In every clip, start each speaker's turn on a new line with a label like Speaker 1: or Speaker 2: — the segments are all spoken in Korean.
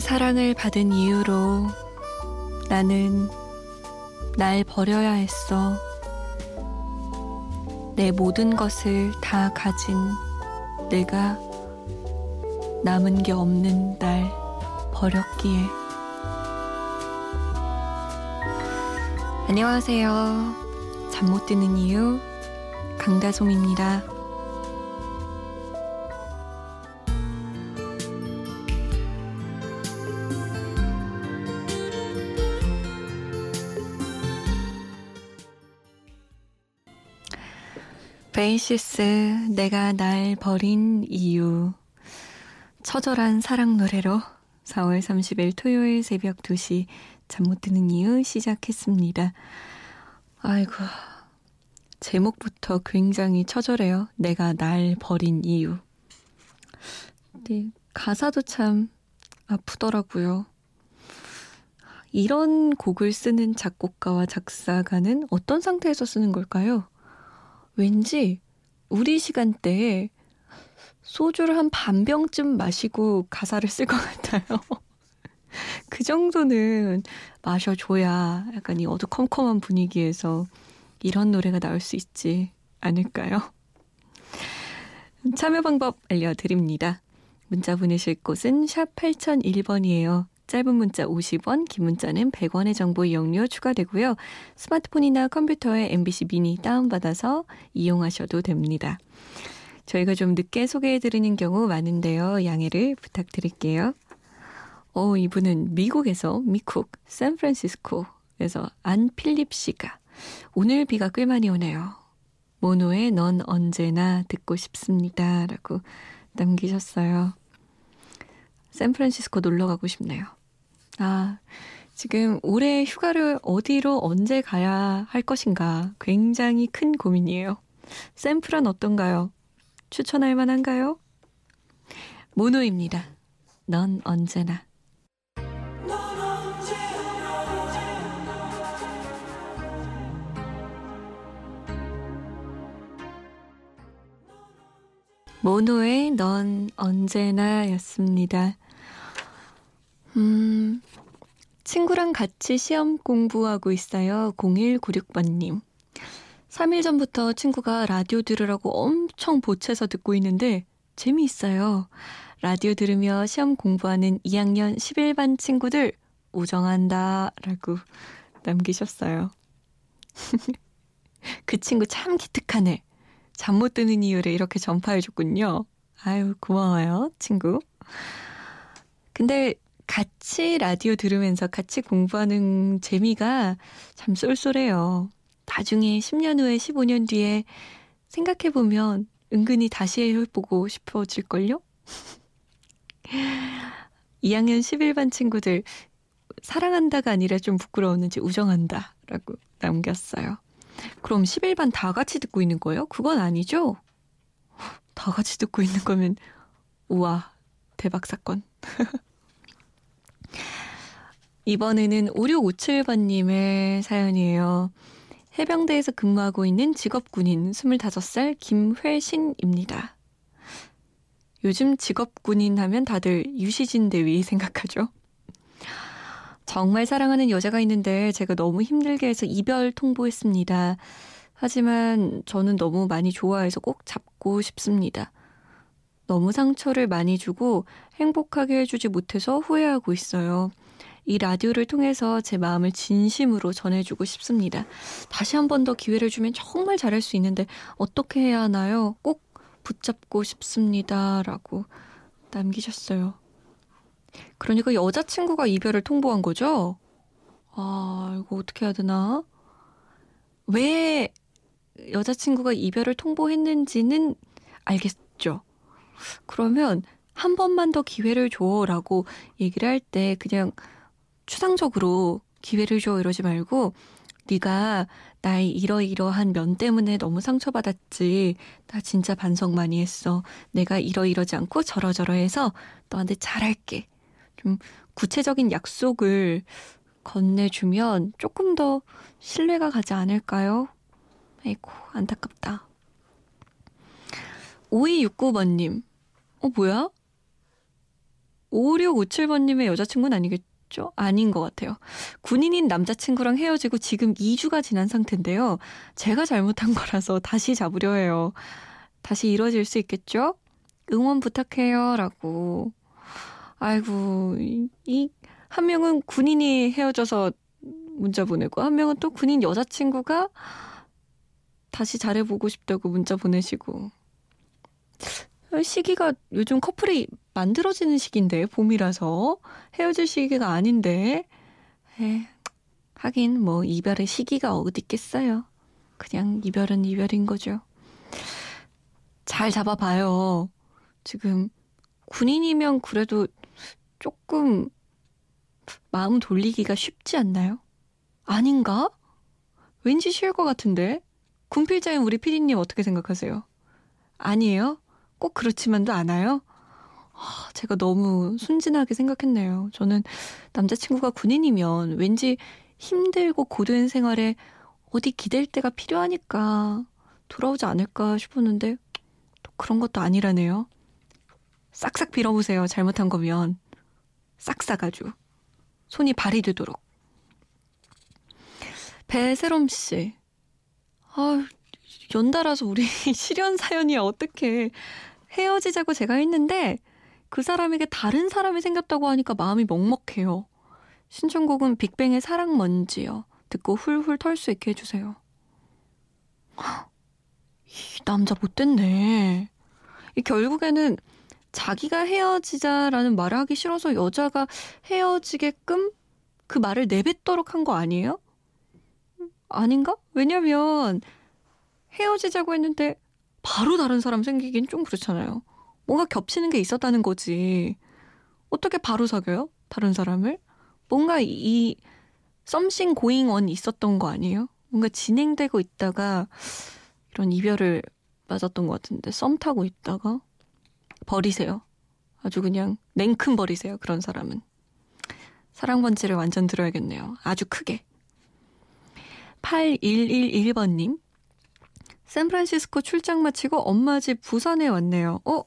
Speaker 1: 사랑을 받은 이유로 나는 날 버려야 했어. 내 모든 것을 다 가진 내가 남은 게 없는 날 버렸기에. 안녕하세요. 잠 못 드는 이유 강다솜입니다. 베이시스 내가 날 버린 이유 처절한 사랑 노래로 4월 30일 토요일 새벽 2시 잠 못 드는 이유 시작했습니다. 아이고 제목부터 굉장히 처절해요. 내가 날 버린 이유. 네, 가사도 참 아프더라고요. 이런 곡을 쓰는 작곡가와 작사가는 어떤 상태에서 쓰는 걸까요? 왠지 우리 시간대에 소주를 한 반병쯤 마시고 가사를 쓸 것 같아요. 그 정도는 마셔줘야 약간 이 어두컴컴한 분위기에서 이런 노래가 나올 수 있지 않을까요? 참여 방법 알려드립니다. 문자 보내실 곳은 샵 8001번이에요. 짧은 문자 50원, 긴 문자는 100원의 정보 이용료 추가되고요. 스마트폰이나 컴퓨터에 MBC 미니 다운받아서 이용하셔도 됩니다. 저희가 좀 늦게 소개해드리는 경우 많은데요. 양해를 부탁드릴게요. 어, 이분은 미국에서 미국 샌프란시스코에서 안필립 씨가 오늘 비가 꽤 많이 오네요. 모노의 넌 언제나 듣고 싶습니다. 라고 남기셨어요. 샌프란시스코 놀러 가고 싶네요. 아, 지금 올해 휴가를 어디로 언제 가야 할 것인가 굉장히 큰 고민이에요. 샌프란 어떤가요? 추천할 만한가요? 모노입니다. 넌 언제나. 모노의 넌 언제나 였습니다. 음, 친구랑 같이 시험 공부하고 있어요. 0196번님. 3일 전부터 친구가 라디오 들으라고 엄청 보채서 듣고 있는데 재미있어요. 라디오 들으며 시험 공부하는 2학년 11반 친구들 우정한다 라고 남기셨어요. 그 친구 참 기특하네. 잠 못 드는 이유를 이렇게 전파해줬군요. 아유, 고마워요, 친구. 근데 같이 라디오 들으면서 같이 공부하는 재미가 참 쏠쏠해요. 나중에 10년 후에 15년 뒤에 생각해보면 은근히 다시 해보고 싶어질걸요? 2학년 11반 친구들 사랑한다가 아니라 좀 부끄러웠는지 우정한다 라고 남겼어요. 그럼 11반 다 같이 듣고 있는 거예요? 그건 아니죠? 다 같이 듣고 있는 거면 우와 대박 사건. 이번에는 5657번님의 사연이에요. 해병대에서 근무하고 있는 직업군인 25살 김회신입니다. 요즘 직업군인 하면 다들 유시진 대위 생각하죠? 정말 사랑하는 여자가 있는데 제가 너무 힘들게 해서 이별 통보했습니다. 하지만 저는 너무 많이 좋아해서 꼭 잡고 싶습니다. 너무 상처를 많이 주고 행복하게 해주지 못해서 후회하고 있어요. 이 라디오를 통해서 제 마음을 진심으로 전해주고 싶습니다. 다시 한 번 더 기회를 주면 정말 잘할 수 있는데 어떻게 해야 하나요? 꼭 붙잡고 싶습니다. 라고 남기셨어요. 그러니까 여자친구가 이별을 통보한 거죠? 아, 이거 어떻게 해야 되나? 왜 여자친구가 이별을 통보했는지는 알겠죠. 그러면 한 번만 더 기회를 줘라고 얘기를 할 때 그냥 추상적으로 기회를 줘 이러지 말고 네가 나의 이러이러한 면 때문에 너무 상처받았지. 나 진짜 반성 많이 했어. 내가 이러이러지 않고 저러저러해서 너한테 잘할게. 좀 구체적인 약속을 건네주면 조금 더 신뢰가 가지 않을까요? 아이고, 안타깝다. 5269번님. 어, 뭐야? 5657번님의 여자친구는 아니겠죠? 아닌 것 같아요. 군인인 남자친구랑 헤어지고 지금 2주가 지난 상태인데요. 제가 잘못한 거라서 다시 잡으려 해요. 다시 이뤄질 수 있겠죠? 응원 부탁해요. 라고. 아이고, 이, 한 명은 군인이 헤어져서 문자 보내고, 한 명은 또 군인 여자친구가 다시 잘해보고 싶다고 문자 보내시고. 시기가 요즘 커플이 만들어지는 시기인데, 봄이라서. 헤어질 시기가 아닌데. 에, 하긴 뭐 이별의 시기가 어디 있겠어요. 그냥 이별은 이별인 거죠. 잘 잡아봐요. 지금 군인이면 그래도 조금 마음 돌리기가 쉽지 않나요? 아닌가? 왠지 쉬울 것 같은데. 군필자인 우리 피디님 어떻게 생각하세요? 아니에요? 꼭 그렇지만도 않아요? 아, 제가 너무 순진하게 생각했네요. 저는 남자친구가 군인이면 왠지 힘들고 고된 생활에 어디 기댈 때가 필요하니까 돌아오지 않을까 싶었는데 또 그런 것도 아니라네요. 싹싹 빌어보세요. 잘못한 거면. 싹싹 아주. 손이 발이 되도록. 배세롬 씨. 아, 연달아서 우리 실연 사연이 어떻게 헤어지자고 제가 했는데 그 사람에게 다른 사람이 생겼다고 하니까 마음이 먹먹해요. 신청곡은 빅뱅의 사랑 먼지요. 듣고 훌훌 털 수 있게 해주세요. 이 남자 못됐네. 이 결국에는 자기가 헤어지자라는 말을 하기 싫어서 여자가 헤어지게끔 그 말을 내뱉도록 한 거 아니에요? 아닌가? 왜냐면 헤어지자고 했는데 바로 다른 사람 생기긴 좀 그렇잖아요. 뭔가 겹치는 게 있었다는 거지. 어떻게 바로 사귀어요? 다른 사람을? 뭔가 이 썸씽 고잉 원 있었던 거 아니에요? 뭔가 진행되고 있다가 이런 이별을 맞았던 것 같은데 썸 타고 있다가 버리세요. 아주 그냥 냉큼 버리세요. 그런 사람은. 사랑 번지를 완전 들어야겠네요. 아주 크게. 8111번님. 샌프란시스코 출장 마치고 엄마 집 부산에 왔네요. 어?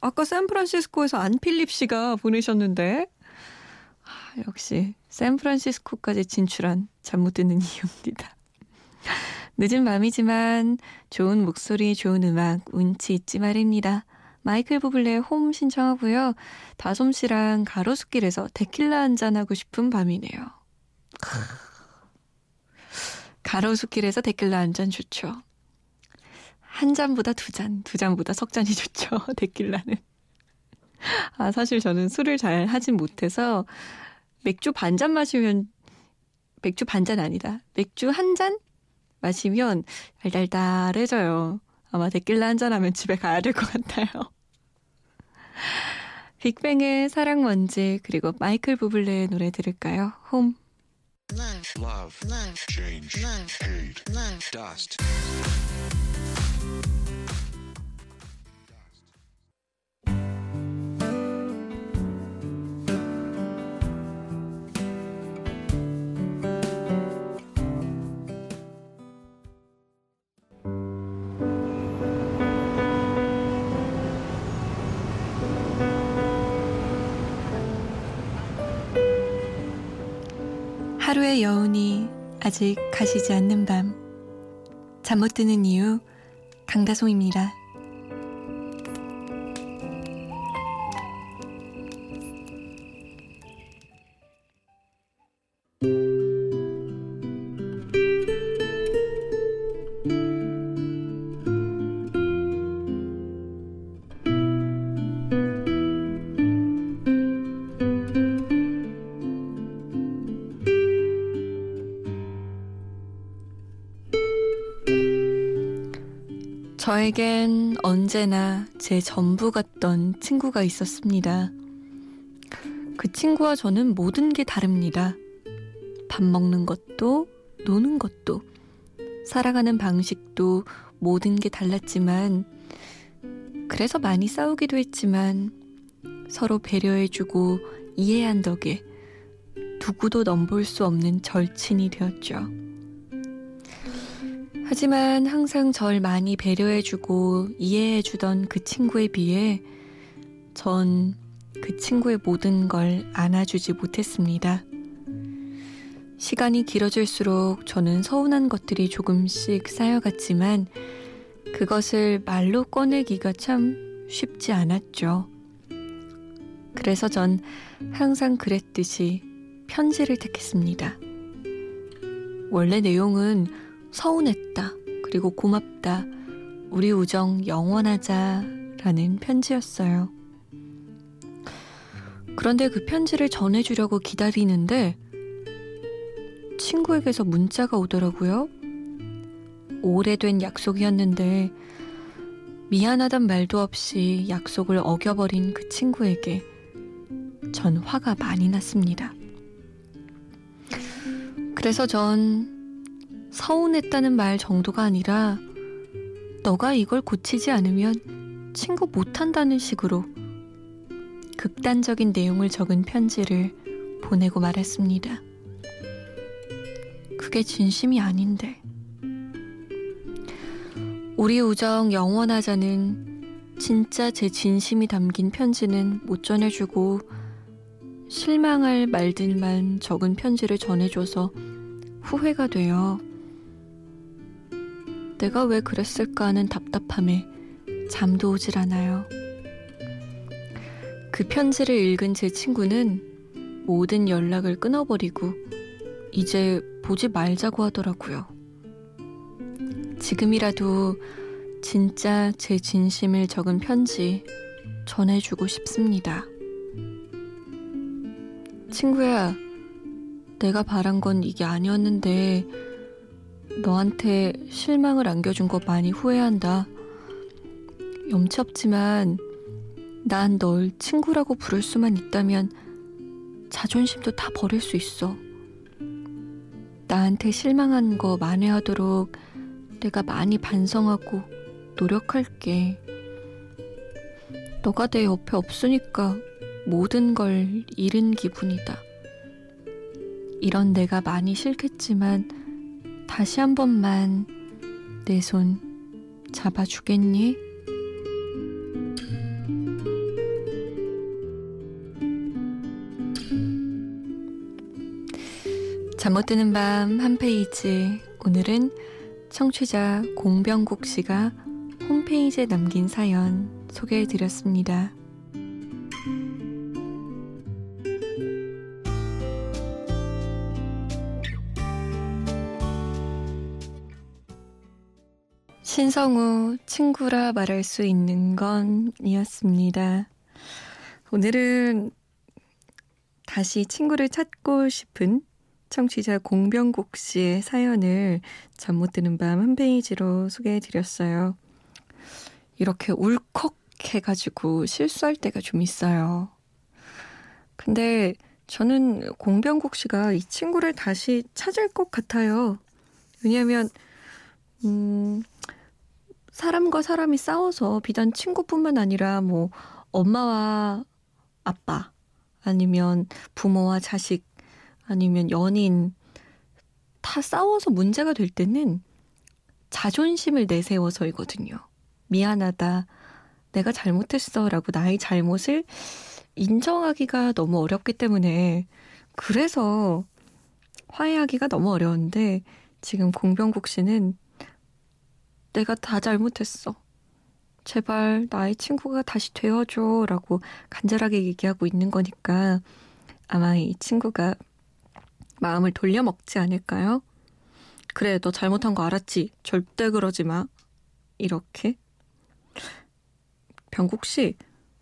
Speaker 1: 아까 샌프란시스코에서 안필립 씨가 보내셨는데. 아, 역시 샌프란시스코까지 진출한 잠 못 드는 이유입니다. 늦은 밤이지만 좋은 목소리, 좋은 음악, 운치 있지 말입니다. 마이클 부블레의 홈 신청하고요. 다솜 씨랑 가로수길에서 데킬라 한잔 하고 싶은 밤이네요. 가로수길에서 데킬라 한잔 좋죠. 한 잔보다 두 잔, 두 잔보다 석 잔이 좋죠. 데킬라는. 아, 사실 저는 술을 잘 하진 못해서 맥주 반 잔 마시면 맥주 반 잔 아니다. 맥주 한 잔 마시면 달달달해져요. 아마 데킬라 한 잔 하면 집에 가야 될 것 같아요. 빅뱅의 사랑 먼지 그리고 마이클 부블레의 노래 들을까요? 홈. Love, love, love, change, love, hate, love, dust. 아직 가시지 않는 밤. 잠 못 드는 이유, 강다송입니다. 저에겐 언제나 제 전부 같던 친구가 있었습니다. 그 친구와 저는 모든 게 다릅니다. 밥 먹는 것도, 노는 것도, 살아가는 방식도 모든 게 달랐지만, 그래서 많이 싸우기도 했지만, 서로 배려해주고 이해한 덕에 누구도 넘볼 수 없는 절친이 되었죠. 하지만 항상 절 많이 배려해주고 이해해주던 그 친구에 비해 전 그 친구의 모든 걸 안아주지 못했습니다. 시간이 길어질수록 저는 서운한 것들이 조금씩 쌓여갔지만 그것을 말로 꺼내기가 참 쉽지 않았죠. 그래서 전 항상 그랬듯이 편지를 택했습니다. 원래 내용은 서운했다, 그리고 고맙다, 우리 우정 영원하자 라는 편지였어요. 그런데 그 편지를 전해주려고 기다리는데 친구에게서 문자가 오더라고요. 오래된 약속이었는데 미안하단 말도 없이 약속을 어겨버린 그 친구에게 전 화가 많이 났습니다. 그래서 전 서운했다는 말 정도가 아니라 너가 이걸 고치지 않으면 친구 못한다는 식으로 극단적인 내용을 적은 편지를 보내고 말했습니다. 그게 진심이 아닌데. 우리 우정 영원하자는 진짜 제 진심이 담긴 편지는 못 전해주고 실망할 말들만 적은 편지를 전해줘서 후회가 돼요. 내가 왜 그랬을까 하는 답답함에 잠도 오질 않아요. 그 편지를 읽은 제 친구는 모든 연락을 끊어버리고 이제 보지 말자고 하더라고요. 지금이라도 진짜 제 진심을 적은 편지 전해주고 싶습니다. 친구야, 내가 바란 건 이게 아니었는데, 너한테 실망을 안겨준 거 많이 후회한다. 염치 없지만, 난 널 친구라고 부를 수만 있다면, 자존심도 다 버릴 수 있어. 나한테 실망한 거 만회하도록 내가 많이 반성하고 노력할게. 너가 내 옆에 없으니까 모든 걸 잃은 기분이다. 이런 내가 많이 싫겠지만 다시 한 번만 내 손 잡아주겠니? 잠 못 드는 밤 한 페이지. 오늘은 청취자 공병국 씨가 홈페이지에 남긴 사연 소개해 드렸습니다. 신성우 친구라 말할 수 있는 건이었습니다. 오늘은 다시 친구를 찾고 싶은 청취자 공병국 씨의 사연을 잠 못 드는 밤 한 페이지로 소개해 드렸어요. 이렇게 울컥 해가지고 실수할 때가 좀 있어요. 근데 저는 공병국 씨가 이 친구를 다시 찾을 것 같아요. 왜냐하면, 음, 사람과 사람이 싸워서 비단 친구뿐만 아니라 뭐 엄마와 아빠 아니면 부모와 자식 아니면 연인 다 싸워서 문제가 될 때는 자존심을 내세워서이거든요. 미안하다. 내가 잘못했어. 라고 나의 잘못을 인정하기가 너무 어렵기 때문에 그래서 화해하기가 너무 어려운데 지금 공병국 씨는 내가 다 잘못했어. 제발 나의 친구가 다시 되어줘. 라고 간절하게 얘기하고 있는 거니까 아마 이 친구가 마음을 돌려먹지 않을까요? 그래, 너 잘못한 거 알았지? 절대 그러지 마. 이렇게. 병국 씨,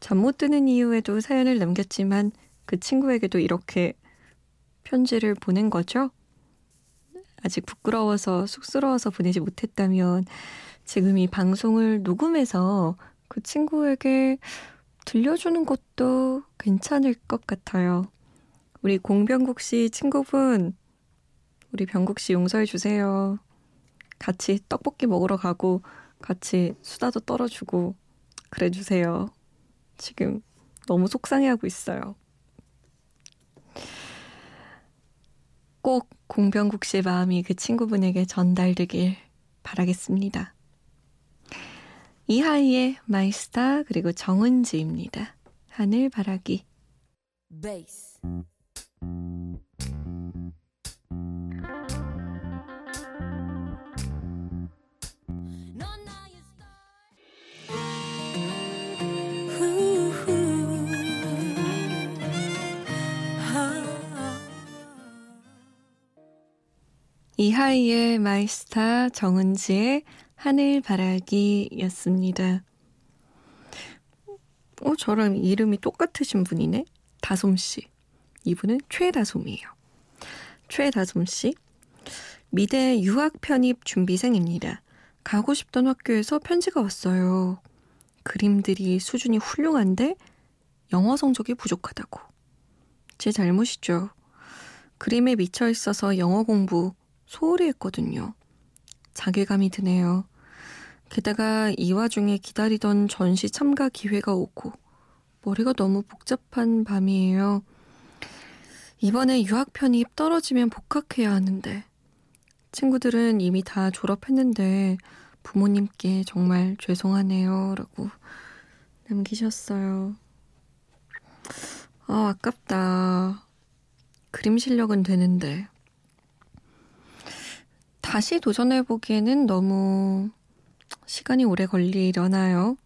Speaker 1: 잠 못 드는 이유에도 사연을 남겼지만 그 친구에게도 이렇게 편지를 보낸 거죠? 아직 부끄러워서 쑥스러워서 보내지 못했다면 지금 이 방송을 녹음해서 그 친구에게 들려주는 것도 괜찮을 것 같아요. 우리 공병국 씨 친구분, 우리 병국 씨 용서해 주세요. 같이 떡볶이 먹으러 가고 같이 수다도 떨어주고 그래 주세요. 지금 너무 속상해하고 있어요. 꼭 공병국 씨의 마음이 그 친구분에게 전달되길 바라겠습니다. 이하이의 마이스타 그리고 정은지입니다. 하늘바라기.
Speaker 2: 베이스.
Speaker 1: 이하이의 My Star 정은지의 하늘 바라기였습니다. 어, 저랑 이름이 똑같으신 분이네? 다솜씨. 이분은 최다솜이에요. 최다솜씨. 미대 유학 편입 준비생입니다. 가고 싶던 학교에서 편지가 왔어요. 그림들이 수준이 훌륭한데 영어 성적이 부족하다고. 제 잘못이죠. 그림에 미쳐 있어서 영어 공부 소홀히 했거든요. 자괴감이 드네요. 게다가 이 와중에 기다리던 전시 참가 기회가 오고 머리가 너무 복잡한 밤이에요. 이번에 유학 편입 떨어지면 복학해야 하는데 친구들은 이미 다 졸업했는데 부모님께 정말 죄송하네요. 라고 남기셨어요. 아, 아깝다. 그림 실력은 되는데. 다시 도전해보기에는 너무 시간이 오래 걸리려나요?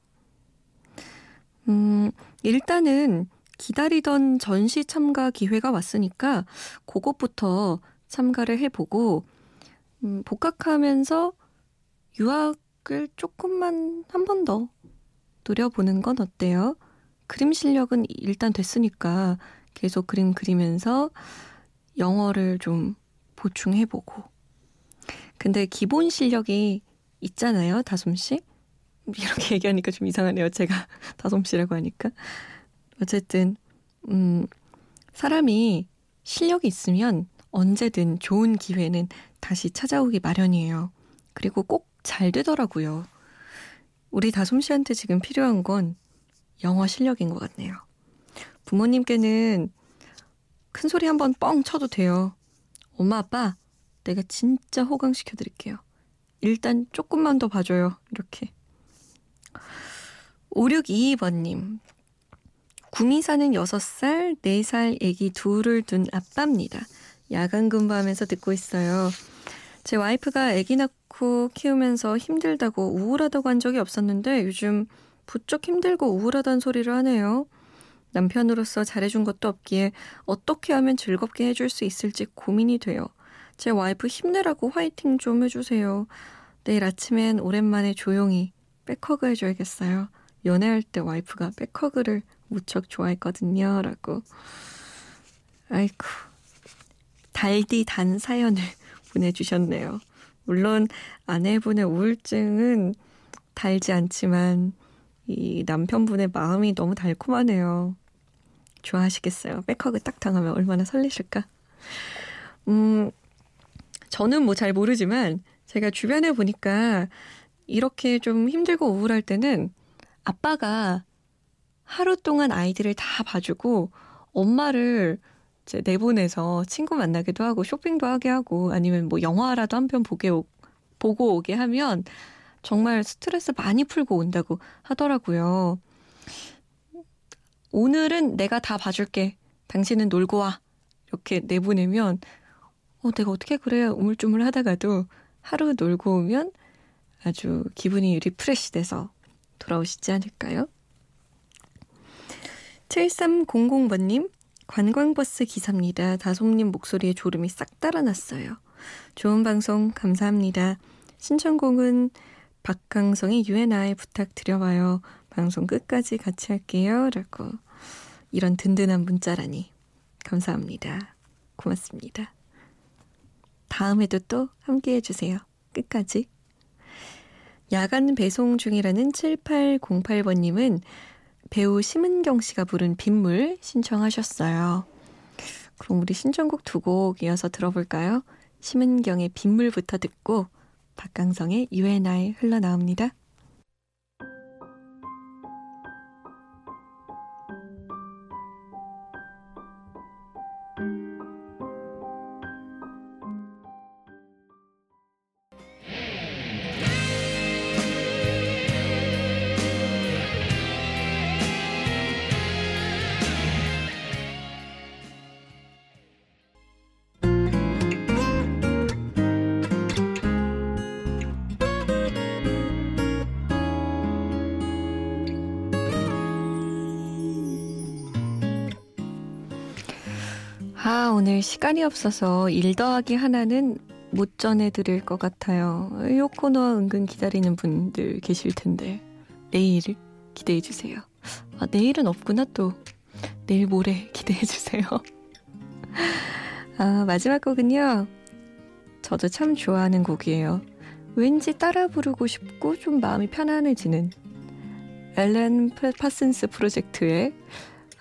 Speaker 1: 음, 일단은 기다리던 전시 참가 기회가 왔으니까 그것부터 참가를 해보고, 음, 복학하면서 유학을 조금만 한 번 더 노려보는 건 어때요? 그림 실력은 일단 됐으니까 계속 그림 그리면서 영어를 좀 보충해보고, 근데 기본 실력이 있잖아요, 다솜 씨. 이렇게 얘기하니까 좀 이상하네요. 제가 다솜 씨라고 하니까. 어쨌든 음 사람이 실력이 있으면 언제든 좋은 기회는 다시 찾아오기 마련이에요. 그리고 꼭 잘 되더라고요. 우리 다솜 씨한테 지금 필요한 건 영어 실력인 것 같네요. 부모님께는 큰 소리 한번 뻥 쳐도 돼요. 엄마, 아빠, 내가 진짜 호강시켜 드릴게요. 일단 조금만 더 봐줘요. 이렇게. 5622번님. 구미 사는 6살, 4살 애기 둘을 둔 아빠입니다. 야간 근무하면서 듣고 있어요. 제 와이프가 애기 낳고 키우면서 힘들다고 우울하다고 한 적이 없었는데 요즘 부쩍 힘들고 우울하다는 소리를 하네요. 남편으로서 잘해준 것도 없기에 어떻게 하면 즐겁게 해줄 수 있을지 고민이 돼요. 제 와이프 힘내라고 화이팅 좀 해주세요. 내일 아침엔 오랜만에 조용히 back hug 해줘야겠어요. 연애할 때 와이프가 back hug를 무척 좋아했거든요. 라고. 아이쿠. 달디 단 사연을 보내주셨네요. 물론 아내분의 우울증은 달지 않지만 이 남편분의 마음이 너무 달콤하네요. 좋아하시겠어요. back hug 딱 당하면 얼마나 설레실까? 음, 저는 뭐 잘 모르지만 제가 주변에 보니까 이렇게 좀 힘들고 우울할 때는 아빠가 하루 동안 아이들을 다 봐주고 엄마를 이제 내보내서 친구 만나기도 하고 쇼핑도 하게 하고 아니면 뭐 영화라도 한 편 보게 오, 보고 오게 하면 정말 스트레스 많이 풀고 온다고 하더라고요. 오늘은 내가 다 봐줄게. 당신은 놀고 와. 이렇게 내보내면 어, 내가 어떻게 그래 우물쭈물 하다가도 하루 놀고 오면 아주 기분이 refresh 돼서 돌아오시지 않을까요? 7300번님, 관광버스 기사입니다. 다솜님 목소리에 졸음이 싹 달아났어요. 좋은 방송 감사합니다. 신청곡은 박강성의 You and I 부탁드려봐요. 방송 끝까지 같이 할게요. 라고 이런 든든한 문자라니 감사합니다. 고맙습니다. 다음에도 또 함께 해주세요. 끝까지. 야간 배송 중이라는 7808번님은 배우 심은경 씨가 부른 빗물 신청하셨어요. 그럼 우리 신청곡 두 곡 이어서 들어볼까요? 심은경의 빗물부터 듣고 박강성의 유엔아에 흘러나옵니다. 아, 오늘 시간이 없어서 일 더하기 하나는 못 전해드릴 것 같아요. 요 코너 은근 기다리는 분들 계실 텐데. 내일 기대해 주세요. 아, 내일은 없구나, 또. 내일 모레 기대해 주세요. 아, 마지막 곡은요. 저도 참 좋아하는 곡이에요. 왠지 따라 부르고 싶고 좀 마음이 편안해지는 앨런 파슨스 프로젝트의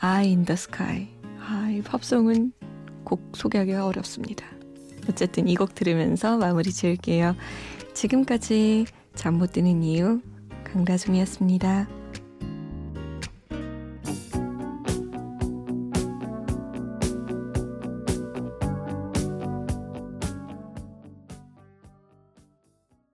Speaker 1: Eye in the Sky. 아, 이 팝송은 곡 소개하기가 어렵습니다. 어쨌든 이 곡 들으면서 마무리 지을게요. 지금까지 잠 못 드는 이유 강다솜이었습니다.